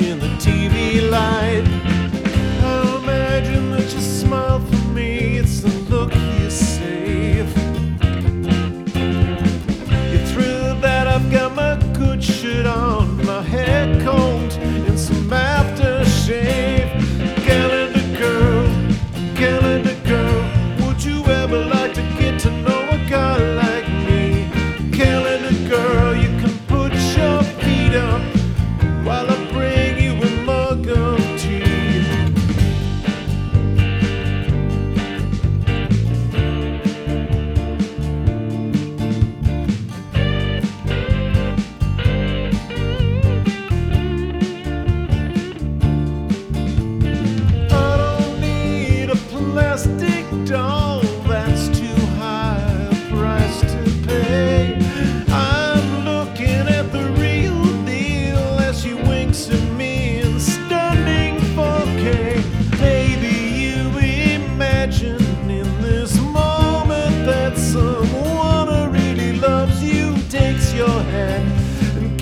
in the TV light.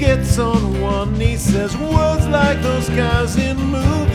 gets on one knee, says words like those guys in movies.